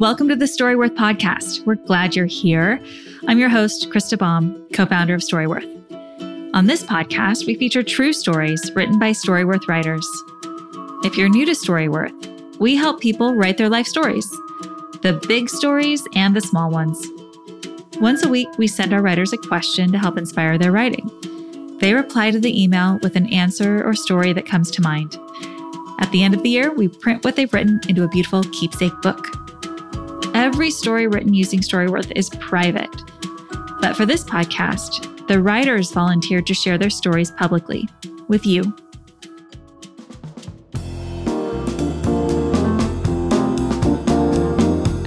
Welcome to the Storyworth podcast. We're glad you're here. I'm your host, Krista Baum, co founder of Storyworth. On this podcast, we feature true stories written by Storyworth writers. If you're new to Storyworth, we help people write their life stories the big stories and the small ones. Once a week, we send our writers a question to help inspire their writing. They reply to the email with an answer or story that comes to mind. At the end of the year, we print what they've written into a beautiful keepsake book. Every story written using Storyworth is private. But for this podcast, the writers volunteered to share their stories publicly with you.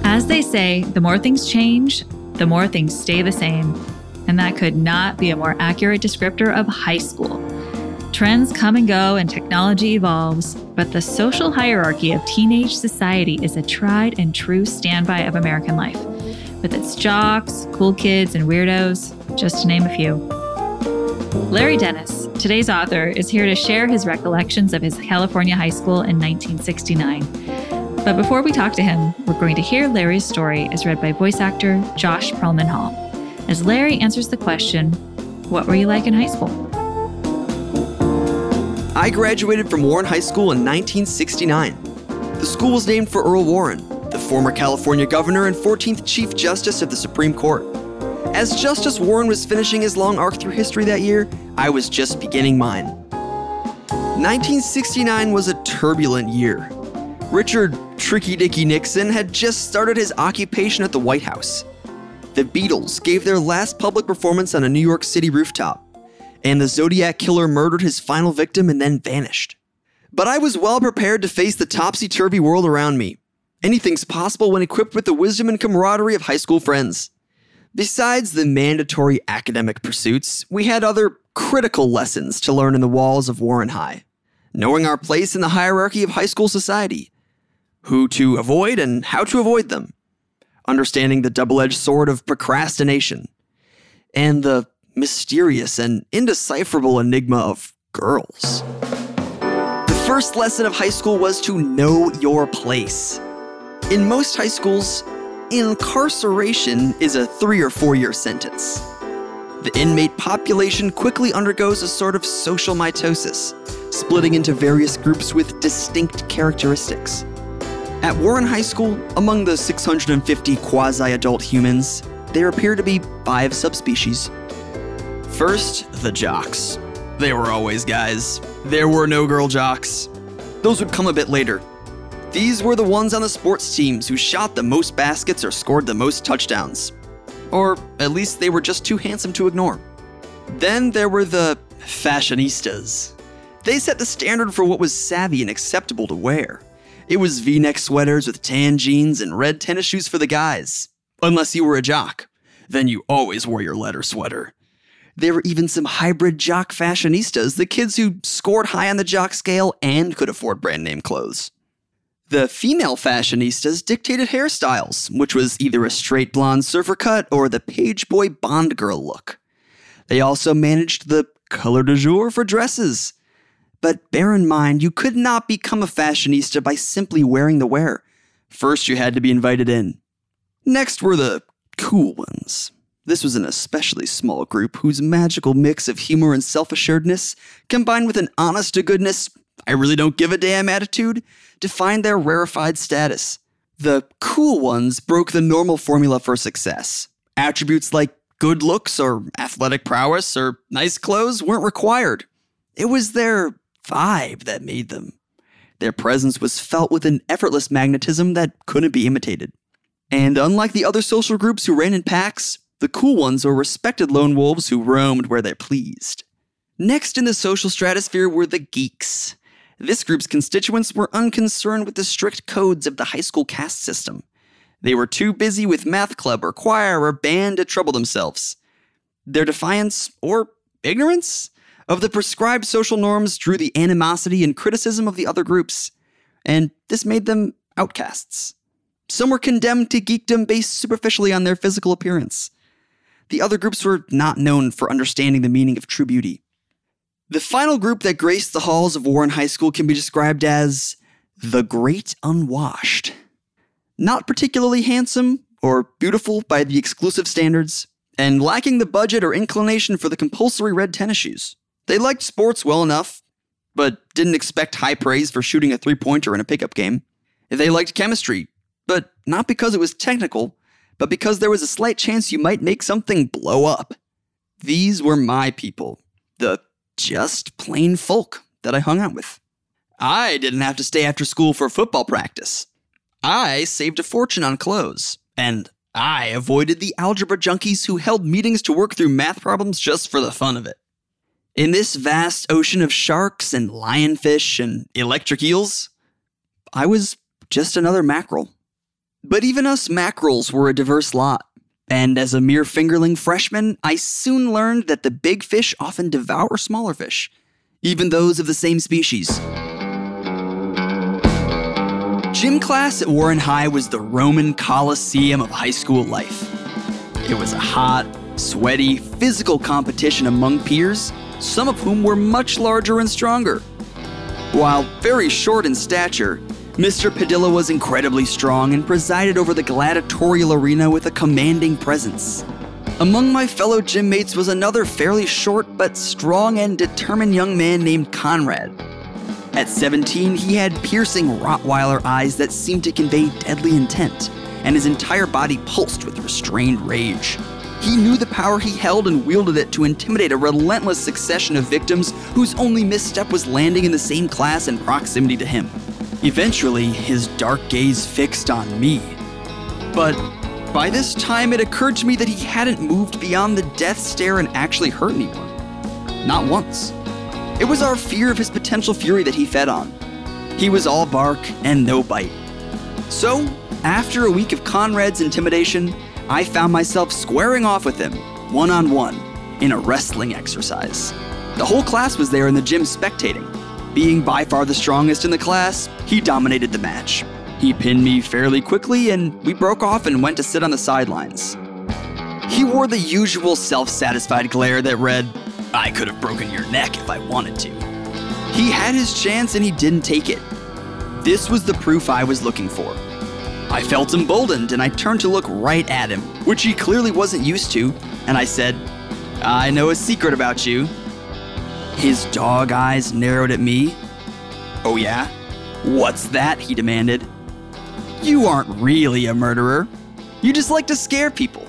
As they say, the more things change, the more things stay the same. And that could not be a more accurate descriptor of high school. Trends come and go and technology evolves, but the social hierarchy of teenage society is a tried and true standby of American life, with its jocks, cool kids, and weirdos, just to name a few. Larry Dennis, today's author, is here to share his recollections of his California high school in 1969. But before we talk to him, we're going to hear Larry's story as read by voice actor Josh Perlman Hall, as Larry answers the question What were you like in high school? I graduated from Warren High School in 1969. The school was named for Earl Warren, the former California governor and 14th Chief Justice of the Supreme Court. As Justice Warren was finishing his long arc through history that year, I was just beginning mine. 1969 was a turbulent year. Richard Tricky Dicky Nixon had just started his occupation at the White House. The Beatles gave their last public performance on a New York City rooftop and the Zodiac killer murdered his final victim and then vanished. But I was well prepared to face the topsy turvy world around me. Anything's possible when equipped with the wisdom and camaraderie of high school friends. Besides the mandatory academic pursuits, we had other critical lessons to learn in the walls of Warren High. Knowing our place in the hierarchy of high school society, who to avoid and how to avoid them, understanding the double edged sword of procrastination, and the mysterious and indecipherable enigma of girls. The first lesson of high school was to know your place. In most high schools, incarceration is a three or four year sentence. The inmate population quickly undergoes a sort of social mitosis, splitting into various groups with distinct characteristics. At Warren High School, among the 650 quasi adult humans, there appear to be five subspecies First, the jocks. They were always guys. There were no girl jocks. Those would come a bit later. These were the ones on the sports teams who shot the most baskets or scored the most touchdowns. Or at least they were just too handsome to ignore. Then there were the fashionistas. They set the standard for what was savvy and acceptable to wear. It was v neck sweaters with tan jeans and red tennis shoes for the guys. Unless you were a jock. Then you always wore your letter sweater. There were even some hybrid jock fashionistas, the kids who scored high on the jock scale and could afford brand name clothes. The female fashionistas dictated hairstyles, which was either a straight blonde surfer cut or the page boy Bond girl look. They also managed the color du jour for dresses. But bear in mind, you could not become a fashionista by simply wearing the wear. First, you had to be invited in. Next were the cool ones. This was an especially small group whose magical mix of humor and self assuredness, combined with an honest to goodness, I really don't give a damn attitude, defined their rarefied status. The cool ones broke the normal formula for success. Attributes like good looks or athletic prowess or nice clothes weren't required. It was their vibe that made them. Their presence was felt with an effortless magnetism that couldn't be imitated. And unlike the other social groups who ran in packs, the cool ones were respected lone wolves who roamed where they pleased. Next in the social stratosphere were the geeks. This group's constituents were unconcerned with the strict codes of the high school caste system. They were too busy with math club or choir or band to trouble themselves. Their defiance, or ignorance, of the prescribed social norms drew the animosity and criticism of the other groups, and this made them outcasts. Some were condemned to geekdom based superficially on their physical appearance. The other groups were not known for understanding the meaning of true beauty. The final group that graced the halls of Warren High School can be described as the Great Unwashed. not particularly handsome or beautiful by the exclusive standards, and lacking the budget or inclination for the compulsory red tennis shoes. They liked sports well enough, but didn't expect high praise for shooting a three pointer in a pickup game. They liked chemistry, but not because it was technical, but because there was a slight chance you might make something blow up. These were my people, the just plain folk that I hung out with. I didn't have to stay after school for football practice. I saved a fortune on clothes, and I avoided the algebra junkies who held meetings to work through math problems just for the fun of it. In this vast ocean of sharks and lionfish and electric eels, I was just another mackerel. But even us mackerels were a diverse lot. And as a mere fingerling freshman, I soon learned that the big fish often devour smaller fish, even those of the same species. Gym class at Warren High was the Roman Colosseum of high school life. It was a hot, sweaty, physical competition among peers, some of whom were much larger and stronger. While very short in stature, Mr. Padilla was incredibly strong and presided over the gladiatorial arena with a commanding presence. Among my fellow gym mates was another fairly short but strong and determined young man named Conrad. At 17, he had piercing Rottweiler eyes that seemed to convey deadly intent, and his entire body pulsed with restrained rage. He knew the power he held and wielded it to intimidate a relentless succession of victims whose only misstep was landing in the same class and proximity to him. Eventually, his dark gaze fixed on me. But by this time, it occurred to me that he hadn't moved beyond the death stare and actually hurt anyone. Not once. It was our fear of his potential fury that he fed on. He was all bark and no bite. So, after a week of Conrad's intimidation, I found myself squaring off with him, one on one, in a wrestling exercise. The whole class was there in the gym spectating. Being by far the strongest in the class, he dominated the match. He pinned me fairly quickly, and we broke off and went to sit on the sidelines. He wore the usual self satisfied glare that read, I could have broken your neck if I wanted to. He had his chance and he didn't take it. This was the proof I was looking for. I felt emboldened and I turned to look right at him, which he clearly wasn't used to, and I said, I know a secret about you. His dog eyes narrowed at me. Oh, yeah? What's that? he demanded. You aren't really a murderer. You just like to scare people.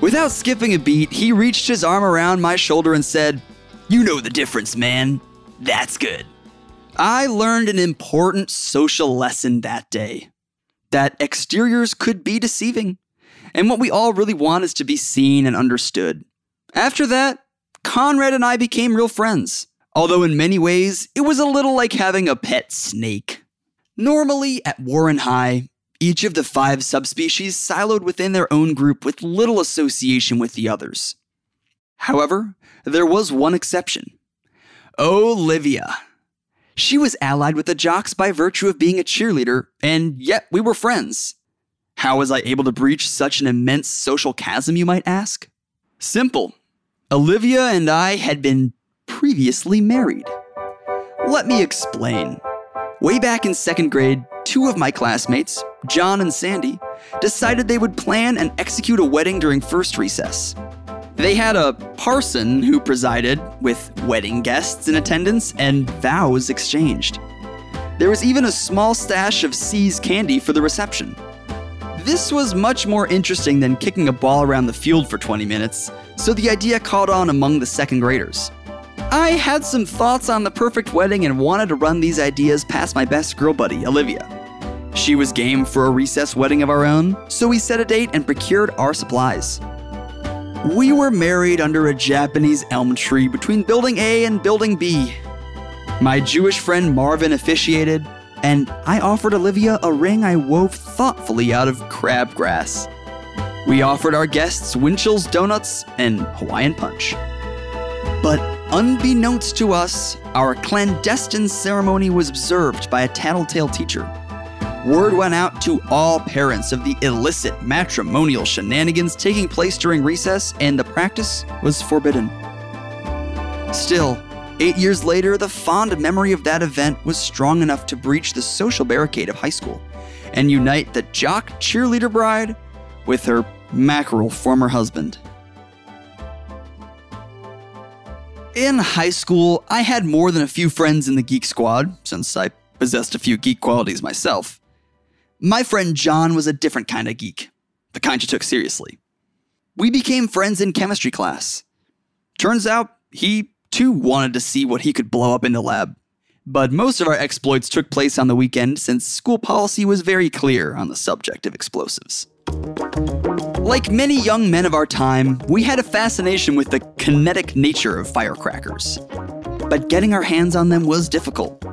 Without skipping a beat, he reached his arm around my shoulder and said, You know the difference, man. That's good. I learned an important social lesson that day that exteriors could be deceiving, and what we all really want is to be seen and understood. After that, Conrad and I became real friends, although in many ways, it was a little like having a pet snake. Normally, at Warren High, each of the five subspecies siloed within their own group with little association with the others. However, there was one exception Olivia. She was allied with the jocks by virtue of being a cheerleader, and yet we were friends. How was I able to breach such an immense social chasm, you might ask? Simple. Olivia and I had been previously married. Let me explain. Way back in second grade, two of my classmates, John and Sandy, decided they would plan and execute a wedding during first recess. They had a parson who presided, with wedding guests in attendance and vows exchanged. There was even a small stash of See's candy for the reception. This was much more interesting than kicking a ball around the field for 20 minutes, so the idea caught on among the second graders. I had some thoughts on the perfect wedding and wanted to run these ideas past my best girl buddy, Olivia. She was game for a recess wedding of our own, so we set a date and procured our supplies. We were married under a Japanese elm tree between Building A and Building B. My Jewish friend Marvin officiated, and I offered Olivia a ring I wove thoughtfully out of crabgrass. We offered our guests Winchell's donuts and Hawaiian punch. But Unbeknownst to us, our clandestine ceremony was observed by a tattletale teacher. Word went out to all parents of the illicit matrimonial shenanigans taking place during recess, and the practice was forbidden. Still, eight years later, the fond memory of that event was strong enough to breach the social barricade of high school, and unite the jock cheerleader bride with her mackerel former husband. In high school, I had more than a few friends in the Geek Squad, since I possessed a few geek qualities myself. My friend John was a different kind of geek, the kind you took seriously. We became friends in chemistry class. Turns out he too wanted to see what he could blow up in the lab. But most of our exploits took place on the weekend since school policy was very clear on the subject of explosives. Like many young men of our time, we had a fascination with the kinetic nature of firecrackers. But getting our hands on them was difficult.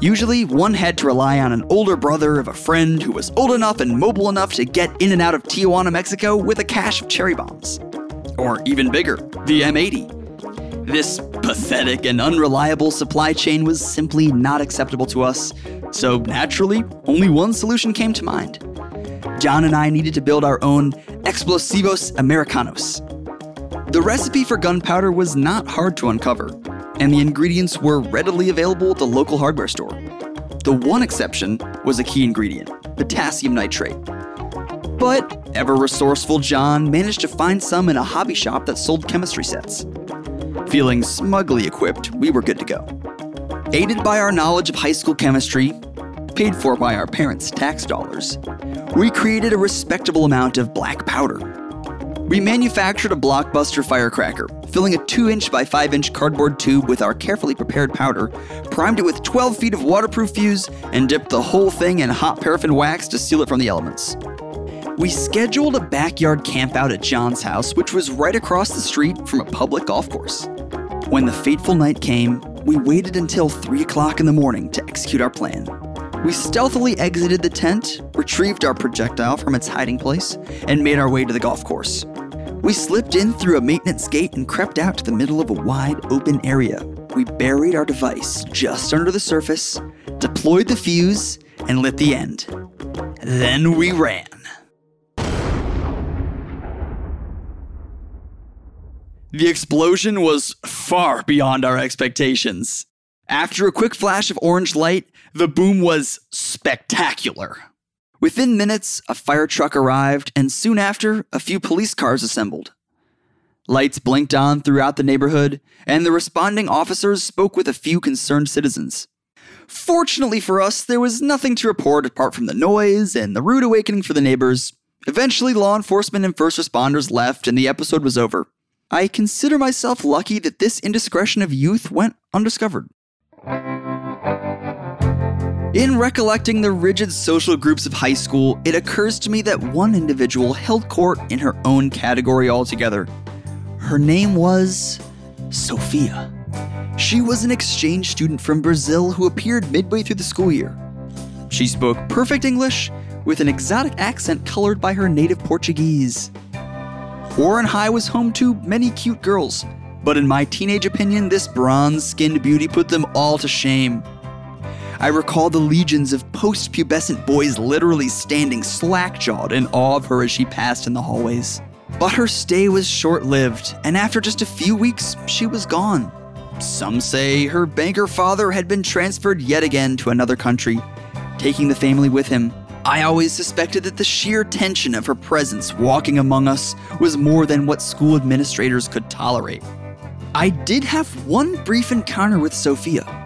Usually, one had to rely on an older brother of a friend who was old enough and mobile enough to get in and out of Tijuana, Mexico with a cache of cherry bombs. Or even bigger, the M80. This pathetic and unreliable supply chain was simply not acceptable to us, so naturally, only one solution came to mind. John and I needed to build our own Explosivos Americanos. The recipe for gunpowder was not hard to uncover, and the ingredients were readily available at the local hardware store. The one exception was a key ingredient potassium nitrate. But ever resourceful John managed to find some in a hobby shop that sold chemistry sets. Feeling smugly equipped, we were good to go. Aided by our knowledge of high school chemistry, paid for by our parents' tax dollars, we created a respectable amount of black powder. We manufactured a blockbuster firecracker, filling a 2 inch by 5 inch cardboard tube with our carefully prepared powder, primed it with 12 feet of waterproof fuse, and dipped the whole thing in hot paraffin wax to seal it from the elements. We scheduled a backyard campout at John's house, which was right across the street from a public golf course. When the fateful night came, we waited until 3 o'clock in the morning to execute our plan. We stealthily exited the tent, retrieved our projectile from its hiding place, and made our way to the golf course. We slipped in through a maintenance gate and crept out to the middle of a wide open area. We buried our device just under the surface, deployed the fuse, and lit the end. Then we ran. The explosion was far beyond our expectations. After a quick flash of orange light, the boom was spectacular. Within minutes, a fire truck arrived, and soon after, a few police cars assembled. Lights blinked on throughout the neighborhood, and the responding officers spoke with a few concerned citizens. Fortunately for us, there was nothing to report apart from the noise and the rude awakening for the neighbors. Eventually, law enforcement and first responders left, and the episode was over. I consider myself lucky that this indiscretion of youth went undiscovered. In recollecting the rigid social groups of high school, it occurs to me that one individual held court in her own category altogether. Her name was Sophia. She was an exchange student from Brazil who appeared midway through the school year. She spoke perfect English with an exotic accent colored by her native Portuguese. Warren High was home to many cute girls, but in my teenage opinion, this bronze skinned beauty put them all to shame. I recall the legions of post pubescent boys literally standing slack jawed in awe of her as she passed in the hallways. But her stay was short lived, and after just a few weeks, she was gone. Some say her banker father had been transferred yet again to another country, taking the family with him. I always suspected that the sheer tension of her presence walking among us was more than what school administrators could tolerate. I did have one brief encounter with Sophia.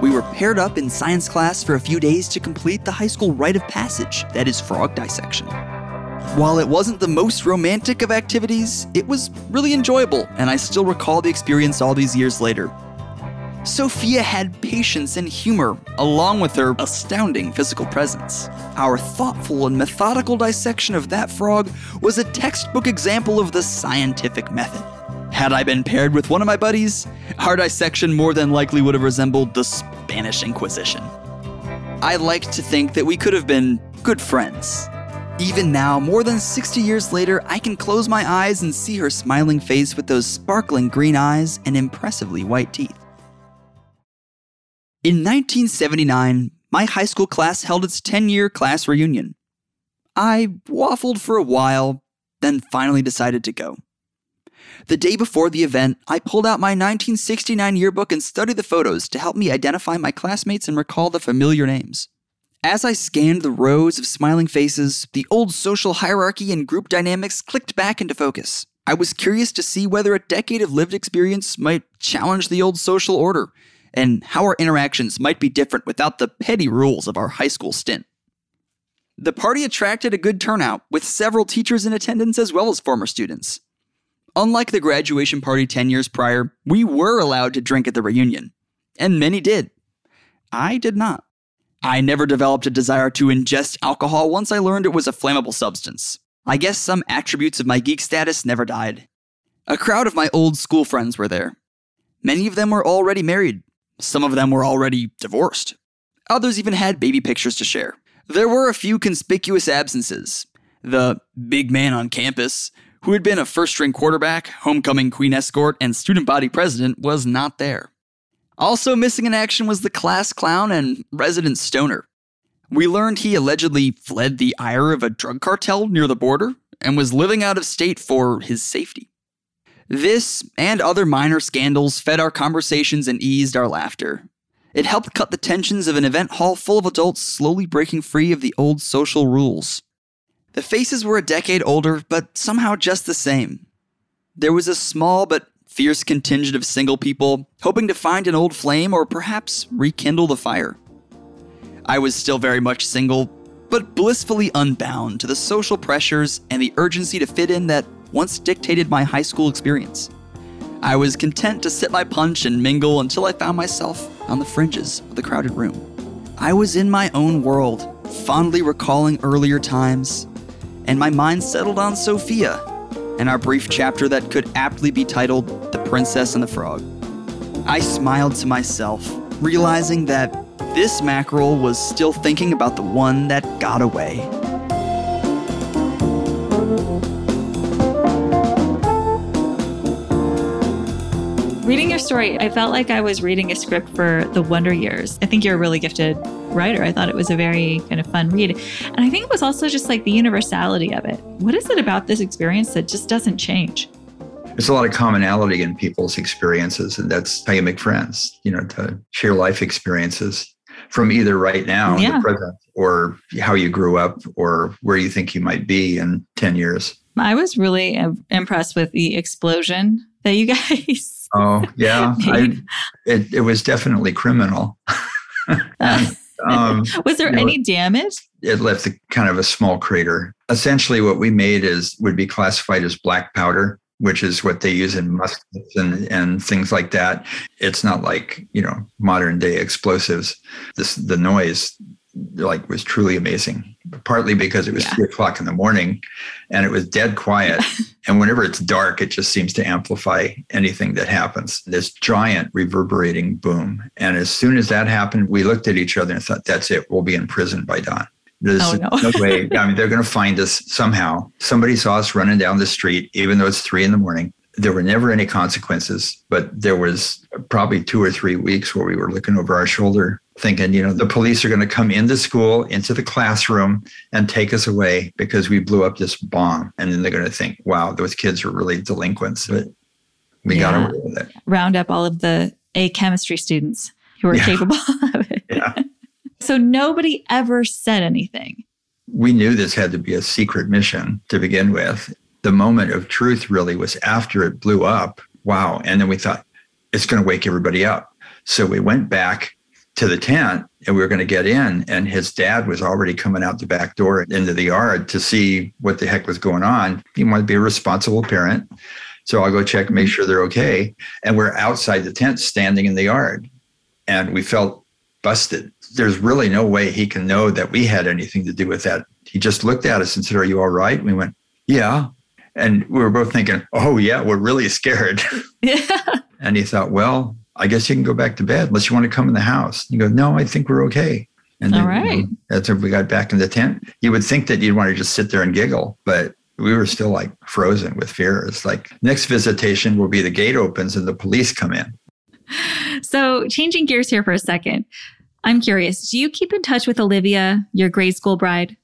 We were paired up in science class for a few days to complete the high school rite of passage, that is, frog dissection. While it wasn't the most romantic of activities, it was really enjoyable, and I still recall the experience all these years later. Sophia had patience and humor, along with her astounding physical presence. Our thoughtful and methodical dissection of that frog was a textbook example of the scientific method. Had I been paired with one of my buddies, our dissection more than likely would have resembled the Spanish Inquisition. I like to think that we could have been good friends. Even now, more than 60 years later, I can close my eyes and see her smiling face with those sparkling green eyes and impressively white teeth. In 1979, my high school class held its 10 year class reunion. I waffled for a while, then finally decided to go. The day before the event, I pulled out my 1969 yearbook and studied the photos to help me identify my classmates and recall the familiar names. As I scanned the rows of smiling faces, the old social hierarchy and group dynamics clicked back into focus. I was curious to see whether a decade of lived experience might challenge the old social order, and how our interactions might be different without the petty rules of our high school stint. The party attracted a good turnout, with several teachers in attendance as well as former students. Unlike the graduation party 10 years prior, we were allowed to drink at the reunion, and many did. I did not. I never developed a desire to ingest alcohol once I learned it was a flammable substance. I guess some attributes of my geek status never died. A crowd of my old school friends were there. Many of them were already married, some of them were already divorced. Others even had baby pictures to share. There were a few conspicuous absences. The big man on campus, who had been a first string quarterback, homecoming queen escort, and student body president, was not there. Also missing in action was the class clown and resident stoner. We learned he allegedly fled the ire of a drug cartel near the border and was living out of state for his safety. This and other minor scandals fed our conversations and eased our laughter. It helped cut the tensions of an event hall full of adults slowly breaking free of the old social rules. The faces were a decade older, but somehow just the same. There was a small but fierce contingent of single people hoping to find an old flame or perhaps rekindle the fire. I was still very much single, but blissfully unbound to the social pressures and the urgency to fit in that once dictated my high school experience. I was content to sit my punch and mingle until I found myself on the fringes of the crowded room. I was in my own world, fondly recalling earlier times, and my mind settled on Sophia and our brief chapter that could aptly be titled The Princess and the Frog. I smiled to myself, realizing that this mackerel was still thinking about the one that got away. Story, I felt like I was reading a script for the Wonder Years. I think you're a really gifted writer. I thought it was a very kind of fun read. And I think it was also just like the universality of it. What is it about this experience that just doesn't change? there's a lot of commonality in people's experiences and that's how you make friends you know to share life experiences from either right now, yeah. the present, or how you grew up, or where you think you might be in 10 years. I was really impressed with the explosion that you guys. Oh, yeah. I, it, it was definitely criminal. and, um, was there any know, damage? It left a, kind of a small crater. Essentially, what we made is would be classified as black powder which is what they use in muskets and, and things like that. It's not like, you know, modern day explosives. This the noise like was truly amazing. Partly because it was yeah. three o'clock in the morning and it was dead quiet. and whenever it's dark, it just seems to amplify anything that happens. This giant reverberating boom. And as soon as that happened, we looked at each other and thought, that's it. We'll be in prison by dawn. There's oh, no. no way. I mean, they're going to find us somehow. Somebody saw us running down the street, even though it's three in the morning. There were never any consequences, but there was probably two or three weeks where we were looking over our shoulder, thinking, you know, the police are going to come into school, into the classroom, and take us away because we blew up this bomb. And then they're going to think, wow, those kids are really delinquents. But we yeah. got away with it. Round up all of the A chemistry students who are yeah. capable of it. Yeah. So nobody ever said anything. We knew this had to be a secret mission to begin with. The moment of truth really was after it blew up. Wow. And then we thought, it's going to wake everybody up. So we went back to the tent and we were going to get in. And his dad was already coming out the back door into the yard to see what the heck was going on. He wanted to be a responsible parent. So I'll go check and make sure they're okay. And we're outside the tent standing in the yard. And we felt busted there's really no way he can know that we had anything to do with that. He just looked at us and said, Are you all right? And we went, Yeah. And we were both thinking, Oh, yeah, we're really scared. Yeah. and he thought, Well, I guess you can go back to bed unless you want to come in the house. And you go, No, I think we're okay. And then, all right. You know, that's when we got back in the tent. You would think that you'd want to just sit there and giggle, but we were still like frozen with fear. It's like next visitation will be the gate opens and the police come in. So, changing gears here for a second. I'm curious, do you keep in touch with Olivia, your grade school bride?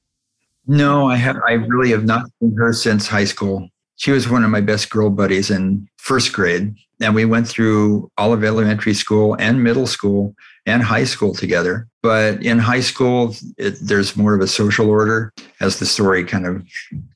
No, I have I really have not seen her since high school. She was one of my best girl buddies in first grade. And we went through all of elementary school and middle school and high school together. But in high school, it, there's more of a social order, as the story kind of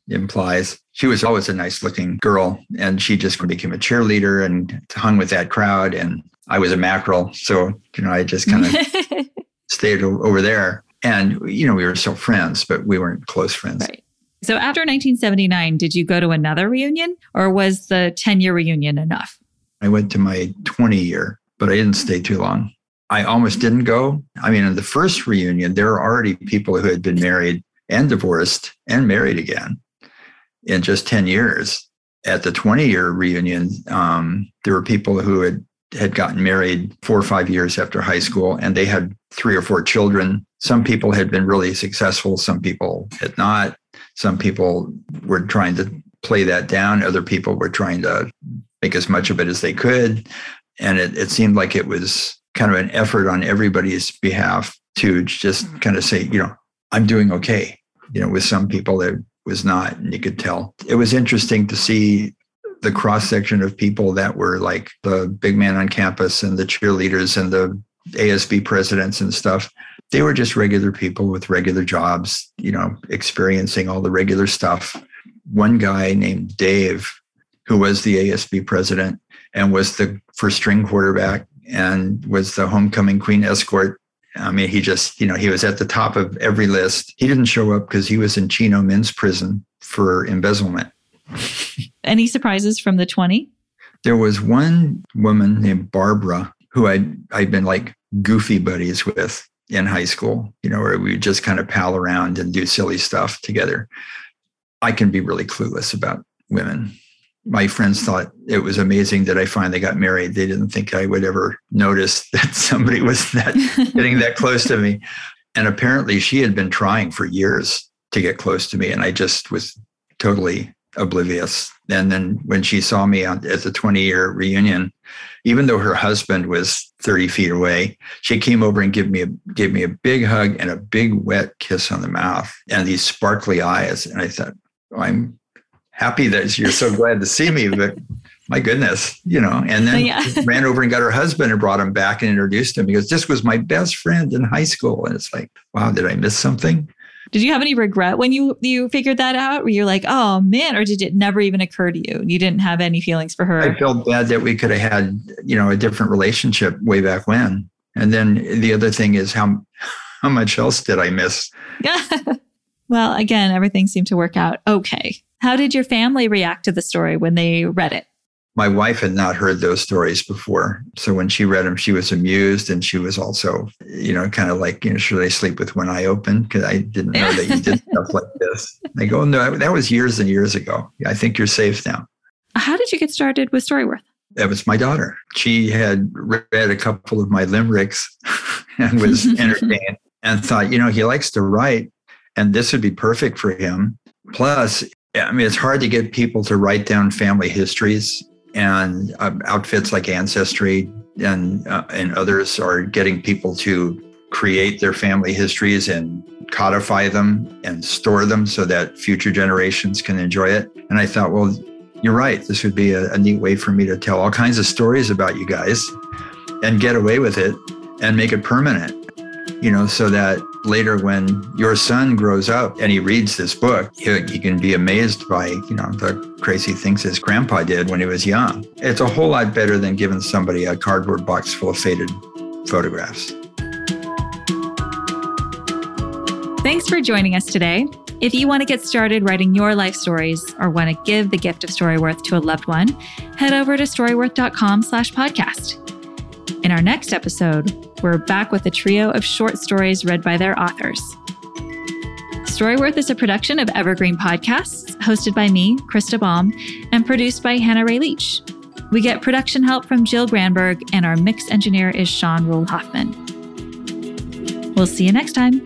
implies. She was always a nice looking girl, and she just became a cheerleader and hung with that crowd. And I was a mackerel. So, you know, I just kind of stayed over there. And, you know, we were still friends, but we weren't close friends. Right. So after 1979, did you go to another reunion or was the 10 year reunion enough? I went to my 20 year, but I didn't stay too long. I almost didn't go. I mean, in the first reunion, there were already people who had been married and divorced and married again in just 10 years. At the 20 year reunion, um, there were people who had, had gotten married four or five years after high school and they had three or four children. Some people had been really successful, some people had not. Some people were trying to play that down, other people were trying to make as much of it as they could. And it, it seemed like it was kind of an effort on everybody's behalf to just mm-hmm. kind of say, you know, I'm doing okay. You know, with some people it was not, and you could tell. It was interesting to see the cross section of people that were like the big man on campus and the cheerleaders and the ASB presidents and stuff. They were just regular people with regular jobs, you know, experiencing all the regular stuff. One guy named Dave, who was the ASB president and was the first string quarterback and was the homecoming queen escort. I mean, he just, you know, he was at the top of every list. He didn't show up because he was in Chino men's prison for embezzlement. Any surprises from the 20? There was one woman named Barbara who I'd, I'd been like goofy buddies with in high school, you know, where we would just kind of pal around and do silly stuff together. I can be really clueless about women my friends thought it was amazing that I finally got married. They didn't think I would ever notice that somebody was that getting that close to me. And apparently she had been trying for years to get close to me. And I just was totally oblivious. And then when she saw me at the 20 year reunion, even though her husband was 30 feet away, she came over and gave me a, gave me a big hug and a big wet kiss on the mouth and these sparkly eyes. And I thought, I'm happy that you're so glad to see me, but my goodness, you know, and then yeah. ran over and got her husband and brought him back and introduced him because this was my best friend in high school. And it's like, wow, did I miss something? Did you have any regret when you you figured that out? Were you like, oh man, or did it never even occur to you? You didn't have any feelings for her. I felt bad that we could have had, you know, a different relationship way back when. And then the other thing is how how much else did I miss? Well, again, everything seemed to work out okay. How did your family react to the story when they read it? My wife had not heard those stories before. So when she read them, she was amused and she was also, you know, kind of like, you know, should I sleep with one eye open? Because I didn't know that you did stuff like this. I go, no, that was years and years ago. I think you're safe now. How did you get started with Storyworth? That was my daughter. She had read a couple of my limericks and was entertained and thought, you know, he likes to write and this would be perfect for him. Plus, I mean, it's hard to get people to write down family histories, and uh, outfits like Ancestry and uh, and others are getting people to create their family histories and codify them and store them so that future generations can enjoy it. And I thought, well, you're right. This would be a, a neat way for me to tell all kinds of stories about you guys and get away with it and make it permanent you know, so that later when your son grows up and he reads this book, he, he, can be amazed by, you know, the crazy things his grandpa did when he was young. It's a whole lot better than giving somebody a cardboard box full of faded photographs. Thanks for joining us today. If you want to get started writing your life stories or want to give the gift of Storyworth to a loved one, head over to storyworth.com slash podcast. In our next episode, we're back with a trio of short stories read by their authors. Storyworth is a production of Evergreen Podcasts, hosted by me, Krista Baum, and produced by Hannah Ray Leach. We get production help from Jill Granberg, and our mix engineer is Sean Rule Hoffman. We'll see you next time.